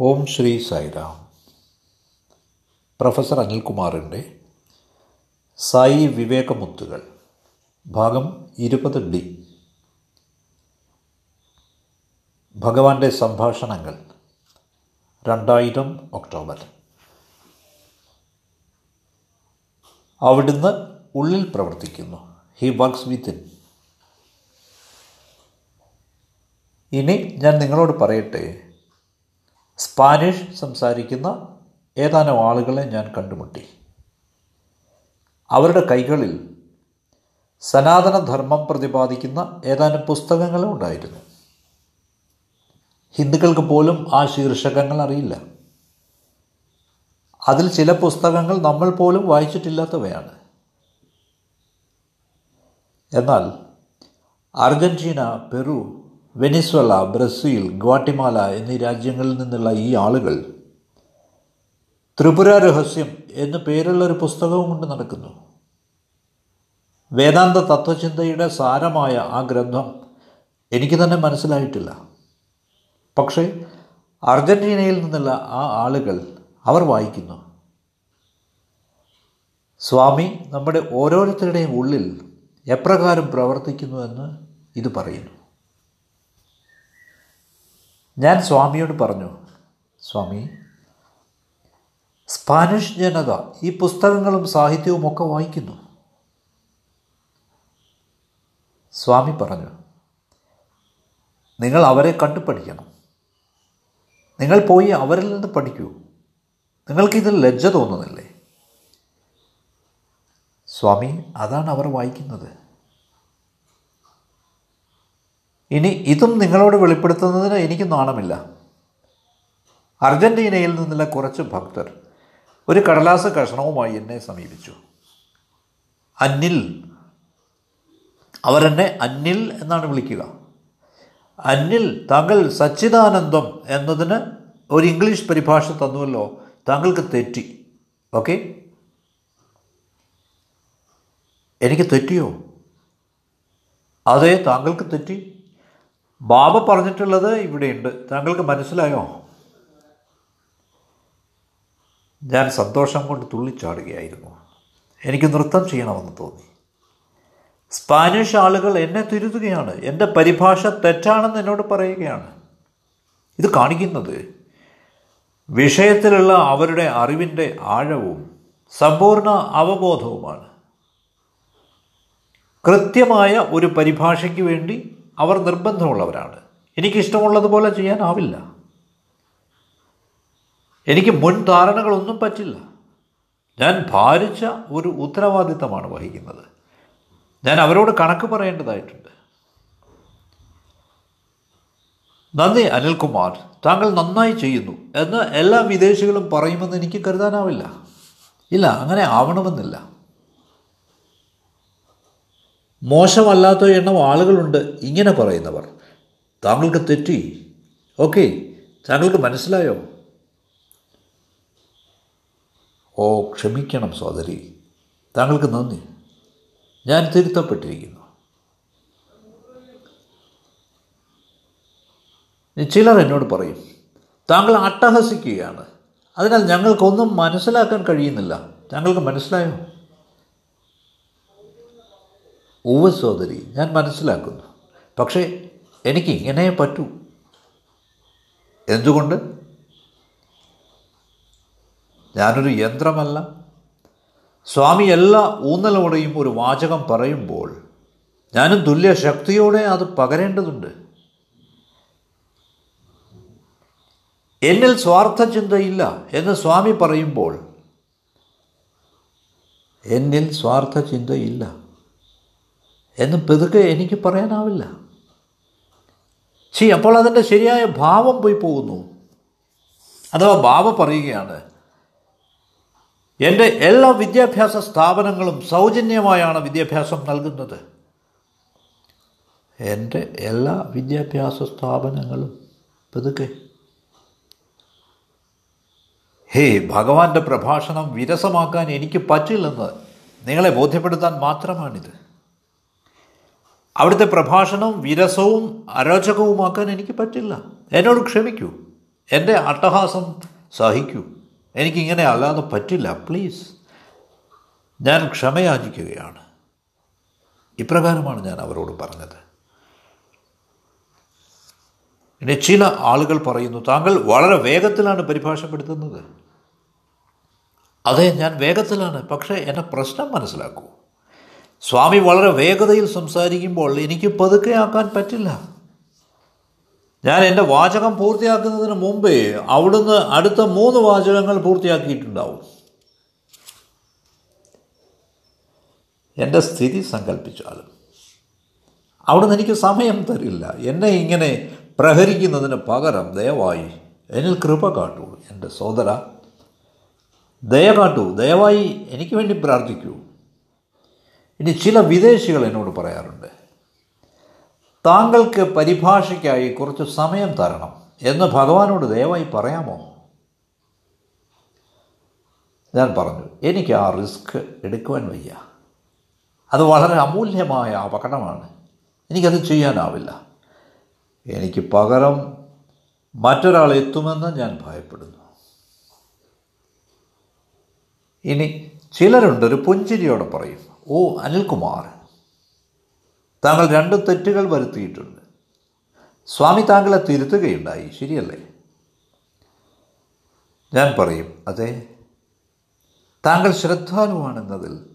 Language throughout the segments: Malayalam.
ഓം ശ്രീ സായിരാം പ്രൊഫസർ അനിൽകുമാറിന്റെ സായി വിവേകമുത്തുകൾ ഭാഗം ഇരുപത് ഡി. ഭഗവാന്റെ സംഭാഷണങ്ങൾ രണ്ടായിരം ഒക്ടോബർ. അവിടുന്ന് ഉള്ളിൽ പ്രവർത്തിക്കുന്നു. ഹി വർക്ക്സ് ഇൻ ഇനി ഞാൻ നിങ്ങളോട് പറയട്ടെ സ്പാനിഷ് സംസാരിക്കുന്ന ഏതാനും ആളുകളെ ഞാൻ കണ്ടുമുട്ടി. അവരുടെ കൈകളിൽ സനാതനധർമ്മം പ്രതിപാദിക്കുന്ന ഏതാനും പുസ്തകങ്ങളും ഉണ്ടായിരുന്നു. ഹിന്ദുക്കൾക്ക് പോലും ആ ശീർഷകങ്ങൾ അറിയില്ല. അതിൽ ചില പുസ്തകങ്ങൾ നമ്മൾ പോലും വായിച്ചിട്ടില്ലാത്തവയാണ്. എന്നാൽ Argentina Peru Venezuela Brazil Guatemala എന്നീ രാജ്യങ്ങളിൽ നിന്നുള്ള ഈ ആളുകൾ ത്രിപുര രഹസ്യം എന്നു പേരുള്ള ഒരു പുസ്തകവും കൊണ്ട് നടക്കുന്നു. വേദാന്ത തത്വചിന്തയുടെ സാരമായ ആ ഗ്രന്ഥം എനിക്ക് തന്നെ മനസ്സിലായിട്ടില്ല. പക്ഷേ അർജന്റീനയിൽ നിന്നുള്ള ആ ആളുകൾ അവർ വായിക്കുന്നു. സ്വാമി നമ്മുടെ ഓരോരുത്തരുടെയും ഉള്ളിൽ എപ്രകാരം പ്രവർത്തിക്കുന്നുവെന്ന് ഇത് പറയുന്നു. ഞാൻ സ്വാമിയോട് പറഞ്ഞു സ്വാമി സ്പാനിഷ് ജനത ഈ പുസ്തകങ്ങളും സാഹിത്യവും ഒക്കെ വായിക്കുന്നു. സ്വാമി പറഞ്ഞു നിങ്ങൾ അവരെ കണ്ടു പഠിക്കണം നിങ്ങൾ പോയി അവരിൽ നിന്ന് പഠിക്കൂ. നിങ്ങൾക്കിതിൽ ലജ്ജ തോന്നുന്നില്ലേ? സ്വാമി അതാണ് അവർ വായിക്കുന്നത്. ഇനി ഇതും നിങ്ങളോട് വെളിപ്പെടുത്തുന്നതിന് എനിക്ക് നാണമില്ല. അർജന്റീനയിൽ നിന്നുള്ള കുറച്ച് ഭക്തർ ഒരു കടലാസ കഷണവുമായി എന്നെ സമീപിച്ചു. അന്നിൽ അവരെന്നെ അന്നിൽ എന്നാണ് വിളിക്കുക. അന്നിൽ താങ്കൾ സച്ചിദാനന്ദം എന്നതിന് ഒരു ഇംഗ്ലീഷ് പരിഭാഷ തന്നുവല്ലോ താങ്കൾക്ക് തെറ്റി. ഓക്കെ? എനിക്ക് തെറ്റിയോ? അതെ താങ്കൾക്ക് തെറ്റി. ബാബ പറഞ്ഞിട്ടുള്ളത് ഇവിടെയുണ്ട്. താങ്കൾക്ക് മനസ്സിലായോ? ഞാൻ സന്തോഷം കൊണ്ട് തുള്ളിച്ചാടുകയായിരുന്നു. എനിക്ക് നൃത്തം ചെയ്യണമെന്ന് തോന്നി. സ്പാനിഷ് ആളുകൾ എന്നെ തിരുത്തുകയാണ്. എന്റെ പരിഭാഷ തെറ്റാണെന്ന് എന്നോട് പറയുകയാണ്. ഇത് കാണിക്കുന്നത് വിഷയത്തിലുള്ള അവരുടെ അറിവിന്റെ ആഴവും സമ്പൂർണ അവബോധവുമാണ്. കൃത്യമായ ഒരു പരിഭാഷയ്ക്ക് വേണ്ടി അവർ നിർബന്ധമുള്ളവരാണ്. എനിക്കിഷ്ടമുള്ളതുപോലെ ചെയ്യാനാവില്ല. എനിക്ക് മുൻ ധാരണകളൊന്നും പറ്റില്ല. ഞാൻ ഭാരിച്ച ഒരു ഉത്തരവാദിത്തമാണ് വഹിക്കുന്നത്. ഞാൻ അവരോട് കണക്ക് പറയേണ്ടതായിട്ടുണ്ട്. നന്ദി അനിൽകുമാർ. താങ്കൾ നന്നായി ചെയ്യുന്നു എന്ന് എല്ലാ വിദേശികളും പറയുമെന്ന് എനിക്ക് കരുതാനാവില്ല. ഇല്ല അങ്ങനെ ആവണമെന്നില്ല. മോശമല്ലാത്ത എണ്ണം ആളുകളുണ്ട് ഇങ്ങനെ പറയുന്നവർ. താങ്കൾക്ക് തെറ്റി. ഓക്കെ താങ്കൾക്ക് മനസ്സിലായോ? ഓ ക്ഷമിക്കണം സോദരി താങ്കൾക്ക് നന്ദി. ഞാൻ തിരുത്തപ്പെട്ടിരിക്കുന്നു. ചിലർ എന്നോട് പറയും താങ്കൾ അട്ടഹസിക്കുകയാണ്. അതിനാൽ ഞങ്ങൾക്കൊന്നും മനസ്സിലാക്കാൻ കഴിയുന്നില്ല. താങ്കൾക്ക് മനസ്സിലായോ? ഉവ സോദരി ഞാൻ മനസ്സിലാക്കുന്നു. പക്ഷേ എനിക്ക് ഇങ്ങനെ പറ്റൂ. എന്തുകൊണ്ട്? ഞാനൊരു യന്ത്രമല്ല. സ്വാമി എല്ലാ ഊന്നലോടെയും ഒരു വാചകം പറയുമ്പോൾ ഞാനും തുല്യ ശക്തിയോടെ അത് പകരേണ്ടതുണ്ട്. എന്നിൽ സ്വാർത്ഥ ചിന്തയില്ല എന്ന് സ്വാമി പറയുമ്പോൾ എന്നിൽ സ്വാർത്ഥ ചിന്തയില്ല. എന്ന് പെതുക്കെ എനിക്ക് പറയാനാവില്ല. ശരി അപ്പോൾ അതിന്റെ ശരിയായ ഭാവം പോയി പോകുന്നു. അഥവാ ബാബ പറയുകയാണ് എന്റെ എല്ലാ വിദ്യാഭ്യാസ സ്ഥാപനങ്ങളും സൗജന്യമായാണ് വിദ്യാഭ്യാസം നൽകുന്നത്. എന്റെ എല്ലാ വിദ്യാഭ്യാസ സ്ഥാപനങ്ങളും പെതുക്കെ. ഹേ ഭഗവാന്റെ പ്രഭാഷണം വിരസമാക്കാൻ എനിക്ക് പറ്റില്ലെന്ന് നിങ്ങളെ ബോധ്യപ്പെടുത്താൻ മാത്രമാണിത്. അവിടുത്തെ പ്രഭാഷണം വിരസവും അരോചകവുമാക്കാൻ എനിക്ക് പറ്റില്ല. എന്നോട് ക്ഷമിക്കൂ. എന്റെ അട്ടഹാസം സഹിക്കൂ. എനിക്കിങ്ങനെ അല്ലാതെ പറ്റില്ല പ്ലീസ്. ഞാൻ ക്ഷമയാചിക്കുകയാണ്. ഇപ്രകാരമാണ് ഞാൻ അവരോട് പറഞ്ഞത്. ഇനി ചില ആളുകൾ പറയുന്നു താങ്കൾ വളരെ വേഗത്തിലാണ് പരിഭാഷപ്പെടുത്തുന്നത് അതെ ഞാൻ വേഗത്തിലാണ്. പക്ഷേ എന്റെ പ്രശ്നം മനസ്സിലാക്കൂ. സ്വാമി വളരെ വേഗതയിൽ സംസാരിക്കുമ്പോൾ എനിക്ക് പതുക്കെയാക്കാൻ പറ്റില്ല. ഞാൻ എന്റെ വാചകം പൂർത്തിയാക്കുന്നതിന് മുമ്പേ അവിടുന്ന് അടുത്ത മൂന്ന് വാചകങ്ങൾ പൂർത്തിയാക്കിയിട്ടുണ്ടാവും. എന്റെ സ്ഥിതി സങ്കല്പിച്ചാലും. അവിടുന്ന് എനിക്ക് സമയം തരില്ല. എന്നെ ഇങ്ങനെ പ്രഹരിക്കുന്നതിന് പകരം ദയവായി എന്നിൽ കൃപ കാട്ടൂ എന്റെ സോദര ദയ കാട്ടൂ. ദയവായി എനിക്ക് വേണ്ടി പ്രാർത്ഥിക്കൂ. ഇനി ചില വിദേശികൾ എന്നോട് പറയാറുണ്ട് താങ്കൾക്ക് പരിഭാഷയ്ക്കായി കുറച്ച് സമയം തരണം എന്ന് ഭഗവാനോട് ദയവായി പറയാമോ? ഞാൻ പറഞ്ഞു എനിക്ക് ആ റിസ്ക് എടുക്കുവാൻ വയ്യ. അത് വളരെ അമൂല്യമായ അപകടമാണ്. എനിക്കത് ചെയ്യാനാവില്ല. എനിക്ക് പകരം മറ്റൊരാൾ എത്തുമെന്ന് ഞാൻ ഭയപ്പെടുന്നു. ഇനി ചിലരുണ്ട് ഒരു പുഞ്ചിരിയോടെ പറയും ഓ അനിൽകുമാർ. താങ്കൾ രണ്ട് തെറ്റുകൾ വരുത്തിയിട്ടുണ്ട്. സ്വാമി താങ്കളെ തിരുത്തുകയുണ്ടായി. ശരിയല്ലേ? ഞാൻ പറയും അതെ. താങ്കൾ ശ്രദ്ധാലുവാണെന്നതിൽ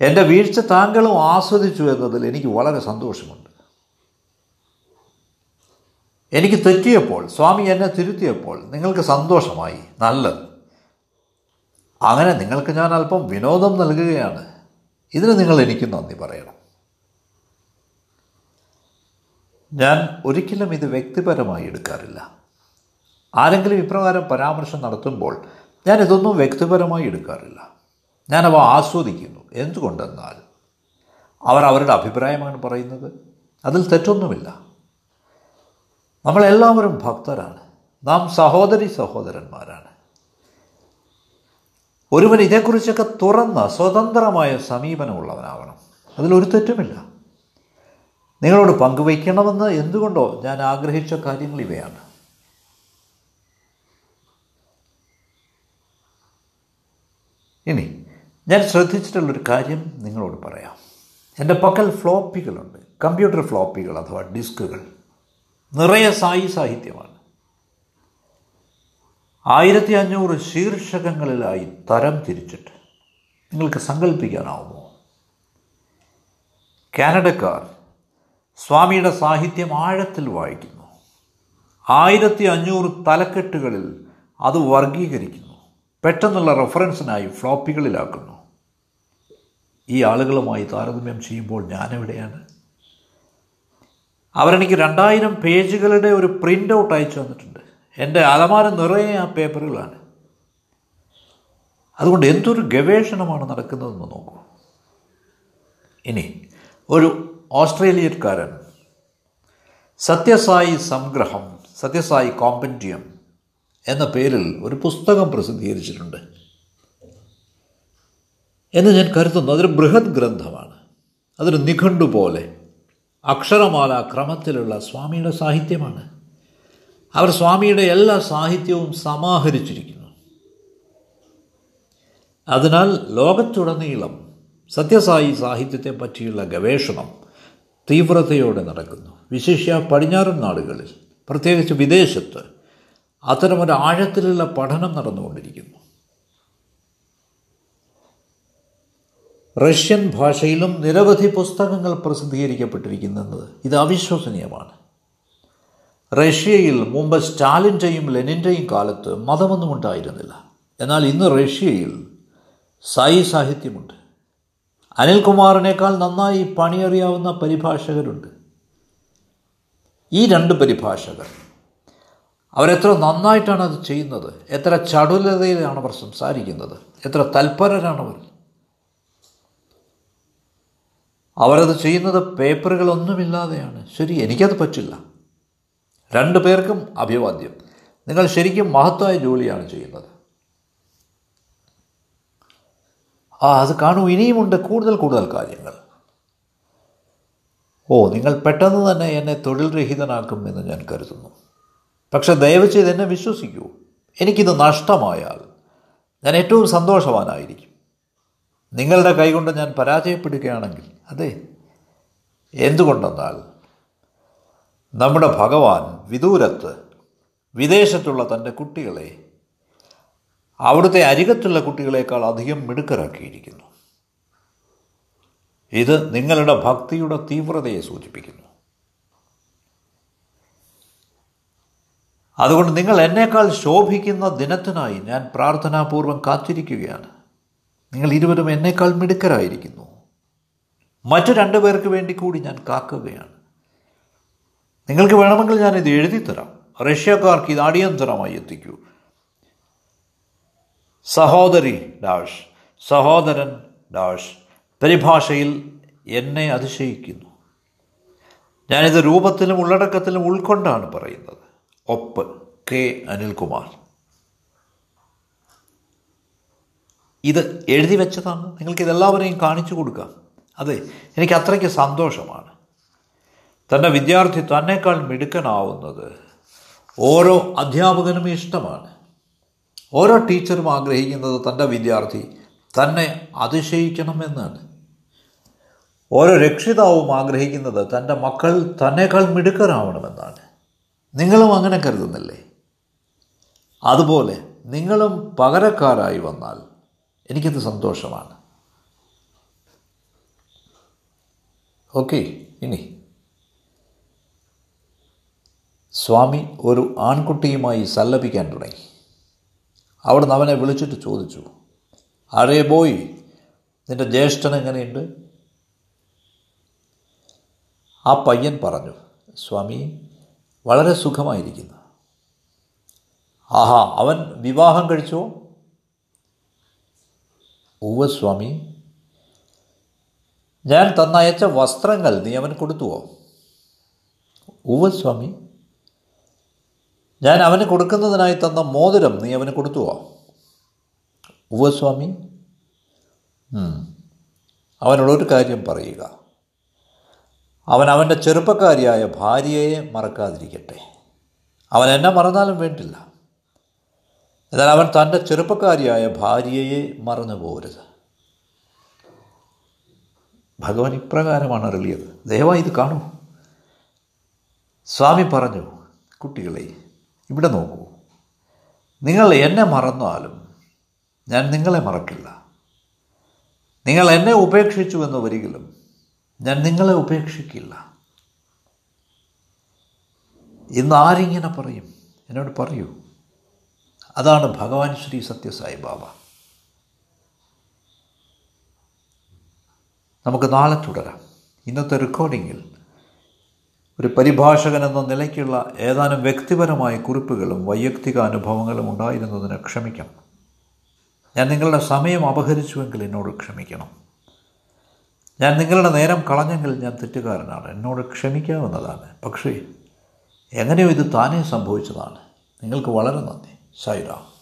എന്റെ വീഴ്ച താങ്കളും ആസ്വദിച്ചു എന്നതിൽ എനിക്ക് വളരെ സന്തോഷമുണ്ട്. എനിക്ക് തെറ്റിയപ്പോൾ സ്വാമി എന്നെ തിരുത്തിയപ്പോൾ നിങ്ങൾക്ക് സന്തോഷമായി നല്ലത്. അങ്ങനെ നിങ്ങൾക്ക് ഞാൻ അല്പം വിനോദം നൽകുകയാണ്. ഇതിന് നിങ്ങൾ എനിക്ക് നന്ദി പറയണം. ഞാൻ ഒരിക്കലും ഇത് വ്യക്തിപരമായി എടുക്കാറില്ല. ആരെങ്കിലും ഇപ്രകാരം പരാമർശം നടത്തുമ്പോൾ ഞാൻ ഇതൊന്നും വ്യക്തിപരമായി എടുക്കാറില്ല. ഞാനവ ആസ്വദിക്കുന്നു. എന്തുകൊണ്ടെന്നാൽ അവർ അവരുടെ അഭിപ്രായമാണ് പറയുന്നത്. അതിൽ തെറ്റൊന്നുമില്ല. നമ്മളെല്ലാവരും ഭക്തരാണ്. നാം സഹോദരി സഹോദരന്മാരാണ്. ഒരുവൻ ഇതേക്കുറിച്ചൊക്കെ തുറന്ന സ്വതന്ത്രമായ സമീപനമുള്ളവനാവണം. അതിലൊരു തെറ്റുമില്ല. നിങ്ങളോട് പങ്കുവയ്ക്കണമെന്ന് എന്തുകൊണ്ടോ ഞാൻ ആഗ്രഹിച്ച കാര്യങ്ങൾ ഇവയാണ്. ഇനി ഞാൻ ശ്രദ്ധിച്ചിട്ടുള്ളൊരു കാര്യം നിങ്ങളോട് പറയാം. എന്റെ പക്കൽ ഫ്ലോപ്പികളുണ്ട്. കമ്പ്യൂട്ടർ ഫ്ലോപ്പികൾ അഥവാ ഡിസ്കുകൾ. നിറയെ സായി സാഹിത്യമാണ്. ആയിരത്തി അഞ്ഞൂറ് ശീർഷകങ്ങളിലായി തരം തിരിച്ചിട്ട് നിങ്ങൾക്ക് സങ്കല്പിക്കാനാവുമോ കാനഡക്കാർ സ്വാമിയുടെ സാഹിത്യം ആഴത്തിൽ വായിക്കുന്നു. ആയിരത്തി അഞ്ഞൂറ് തലക്കെട്ടുകളിൽ അത് വർഗീകരിക്കുന്നു. പെട്ടെന്നുള്ള റെഫറൻസിനായി ഫ്ലോപ്പികളിലാക്കുന്നു. ഈ ആളുകളുമായി താരതമ്യം ചെയ്യുമ്പോൾ ഞാനെവിടെയാണ്? അവരെനിക്ക് രണ്ടായിരം പേജുകളുടെ ഒരു പ്രിന്റ് ഔട്ട് അയച്ചു തന്നിട്ടുണ്ട്. എന്റെ അലമാര നിറയെ ആ പേപ്പറുകളാണ്. അതുകൊണ്ട് എന്തൊരു ഗവേഷണമാണ് നടക്കുന്നതെന്ന് നോക്കൂ. ഇനി ഒരു ഓസ്ട്രേലിയക്കാരൻ സത്യസായി സംഗ്രഹം സത്യസായി കോമ്പന്റിയം എന്ന പേരിൽ ഒരു പുസ്തകം പ്രസിദ്ധീകരിച്ചിട്ടുണ്ട്. എന്ന് ഞാൻ കരുതുന്നു അതൊരു ബൃഹത് ഗ്രന്ഥമാണ്. അതൊരു നിഘണ്ടു പോലെ അക്ഷരമാല ക്രമത്തിലുള്ള സ്വാമിയുടെ സാഹിത്യമാണ്. അവർ സ്വാമിയുടെ എല്ലാ സാഹിത്യവും സമാഹരിച്ചിരിക്കുന്നു. അതിനാൽ ലോകത്തുടനീളം സത്യസായി സാഹിത്യത്തെ പറ്റിയുള്ള ഗവേഷണം തീവ്രതയോടെ നടക്കുന്നു. വിശേഷ പടിഞ്ഞാറൻ നാടുകളിൽ പ്രത്യേകിച്ച് വിദേശത്ത് അത്തരമൊരു ആഴത്തിലുള്ള പഠനം നടന്നുകൊണ്ടിരിക്കുന്നു. റഷ്യൻ ഭാഷയിലും നിരവധി പുസ്തകങ്ങൾ പ്രസിദ്ധീകരിക്കപ്പെട്ടിരിക്കുന്നത് ഇത് അവിശ്വസനീയമാണ്. റഷ്യയിൽ മുമ്പ് സ്റ്റാലിന്റെയും ലെനിന്റെയും കാലത്ത് മതമൊന്നും ഉണ്ടായിരുന്നില്ല. എന്നാൽ ഇന്ന് റഷ്യയിൽ സായി സാഹിത്യമുണ്ട്. അനിൽകുമാറിനേക്കാൾ നന്നായി പണിയറിയാവുന്ന പരിഭാഷകരുണ്ട്. ഈ രണ്ട് പരിഭാഷകർ. അവരെത്ര നന്നായിട്ടാണ് അത് ചെയ്യുന്നത്? എത്ര ചടുലതയിലാണ് അവർ സംസാരിക്കുന്നത്? എത്ര തൽപരരാണ് അവർ? അവരത് ചെയ്യുന്നത് പേപ്പറുകളൊന്നുമില്ലാതെയാണ്. ശരി എനിക്കത് പറ്റില്ല. രണ്ടു പേർക്കും അഭിവാദ്യം. നിങ്ങൾ ശരിക്കും മഹത്വമായ ജോലിയാണ് ചെയ്യുന്നത്. ആ അത് കാണൂ ഇനിയുമുണ്ട് കൂടുതൽ കൂടുതൽ കാര്യങ്ങൾ. ഓ നിങ്ങൾ പെട്ടെന്ന് തന്നെ എന്നെ തൊഴിൽ രഹിതനാക്കും എന്ന് ഞാൻ കരുതുന്നു. പക്ഷെ ദയവ് ചെയ്ത് എന്നെ വിശ്വസിക്കൂ. എനിക്കിത് നഷ്ടമായാൽ ഞാൻ ഏറ്റവും സന്തോഷവാനായിരിക്കും. നിങ്ങളുടെ കൈകൊണ്ട് ഞാൻ പരാജയപ്പെടുകയാണെങ്കിൽ അതെ എന്തുകൊണ്ടെന്നാൽ നമ്മുടെ ഭഗവാൻ വിദൂരത്ത് വിദേശത്തുള്ള തന്റെ കുട്ടികളെ അവിടുത്തെ അരികത്തുള്ള കുട്ടികളെക്കാൾ അധികം മിടുക്കരാക്കിയിരിക്കുന്നു. ഇത് നിങ്ങളുടെ ഭക്തിയുടെ തീവ്രതയെ സൂചിപ്പിക്കുന്നു. അതുകൊണ്ട് നിങ്ങൾ എന്നേക്കാൾ ശോഭിക്കുന്ന ദിനത്തിനായി ഞാൻ പ്രാർത്ഥനാപൂർവം കാത്തിരിക്കുകയാണ്. നിങ്ങൾ ഇരുവരും എന്നേക്കാൾ മിടുക്കരായിരിക്കുന്നു. മറ്റു രണ്ടു പേർക്ക് വേണ്ടി കൂടി ഞാൻ കാക്കുകയാണ്. നിങ്ങൾക്ക് വേണമെങ്കിൽ ഞാനിത് എഴുതിത്തരാം. റഷ്യക്കാർക്ക് ഇത് അടിയന്തരമായി എത്തിക്കൂ. സഹോദരി ഡാഷ് സഹോദരൻ ഡാഷ് പരിഭാഷയിൽ എന്നെ അതിശയിക്കുന്നു. ഞാനിത് രൂപത്തിലും ഉള്ളടക്കത്തിലും ഉൾക്കൊണ്ടാണ് പറയുന്നത്. ഒപ്പ് കെ. അനിൽകുമാർ. ഇത് എഴുതി വെച്ചതാണ്. നിങ്ങൾക്ക് ഇതെല്ലാവരെയും കാണിച്ചു കൊടുക്കാം. അതെ എനിക്ക് അത്രയ്ക്ക് സന്തോഷമാണ്. തന്റെ വിദ്യാർത്ഥി തന്നെക്കാൾ മിടുക്കനാവുന്നത് ഓരോ അധ്യാപകനും ഇഷ്ടമാണ്. ഓരോ ടീച്ചറും ആഗ്രഹിക്കുന്നത് തന്റെ വിദ്യാർത്ഥി തന്നെ അതിശയിക്കണമെന്നാണ്. ഓരോ രക്ഷിതാവും ആഗ്രഹിക്കുന്നത് തന്റെ മക്കൾ തന്നെക്കാൾ മിടുക്കനാവണമെന്നാണ്. നിങ്ങളും അങ്ങനെ കരുതുന്നില്ലേ? അതുപോലെ നിങ്ങളും പകരക്കാരായി വന്നാൽ എനിക്കത് സന്തോഷമാണ്. ഓക്കെ ഇനി സ്വാമി ഒരു ആൺകുട്ടിയുമായി സല്ലപിക്കാൻ തുടങ്ങി. അവിടുന്ന് അവനെ വിളിച്ചിട്ട് ചോദിച്ചു അഴേ ബോയ് നിന്റെ ജ്യേഷ്ഠൻ എങ്ങനെയുണ്ട്? ആ പയ്യൻ പറഞ്ഞു സ്വാമി വളരെ സുഖമായിരിക്കുന്നു. ആഹാ അവൻ വിവാഹം കഴിച്ചോ? ഉവ സ്വാമി ഞാൻ തന്നയച്ച വസ്ത്രങ്ങൾ നീ അവൻ കൊടുത്തുവോ? ഉവ സ്വാമി ഞാൻ അവന് കൊടുക്കുന്നതിനായി തന്ന മോതിരം നീ അവന് കൊടുത്തുവോ ഉവ സ്വാമി. അവനോടൊരു കാര്യം പറയുക. അവൻ അവന്റെ ചെറുപ്പക്കാരിയായ ഭാര്യയെ മറക്കാതിരിക്കട്ടെ. അവൻ എന്നെ മറന്നാലും വേണ്ടില്ല. എന്നാൽ അവൻ തന്റെ ചെറുപ്പക്കാരിയായ ഭാര്യയെ മറന്നു പോകരുത്. ഭഗവാൻ ഇപ്രകാരമാണ് അറിയത് ദയവായി ഇത് കാണൂ. സ്വാമി പറഞ്ഞു കുട്ടികളെ ഇവിടെ നോക്കൂ. നിങ്ങൾ എന്നെ മറന്നാലും ഞാൻ നിങ്ങളെ മറക്കില്ല. നിങ്ങൾ എന്നെ ഉപേക്ഷിച്ചു എന്ന് ഒരിക്കലും ഞാൻ നിങ്ങളെ ഉപേക്ഷിക്കില്ല. ഇന്ന് ആരിങ്ങനെ പറയും? എന്നോട് പറയൂ. അതാണ് ഭഗവാൻ ശ്രീ സത്യസായി ബാബ നമുക്ക് നാളെ തുടരാം. ഇന്നത്തെ റെക്കോർഡിങ്ങിൽ ഒരു പരിഭാഷകൻ എന്ന നിലയ്ക്കുള്ള ഏതാനും വ്യക്തിപരമായ കുറിപ്പുകളും വൈയക്തിക അനുഭവങ്ങളും ഉണ്ടായിരുന്നതിന് ക്ഷമിക്കണം. ഞാൻ നിങ്ങളുടെ സമയം അപഹരിച്ചുവെങ്കിൽ എന്നോട് ക്ഷമിക്കണം. ഞാൻ നിങ്ങളുടെ നേരം കളഞ്ഞെങ്കിൽ ഞാൻ തെറ്റുകാരനാണ്. എന്നോട് ക്ഷമിക്കാവുന്നതാണ്. പക്ഷേ എങ്ങനെയോ ഇത് താനേ സംഭവിച്ചതാണ്. നിങ്ങൾക്ക് വളരെ നന്ദി. സായിറാം.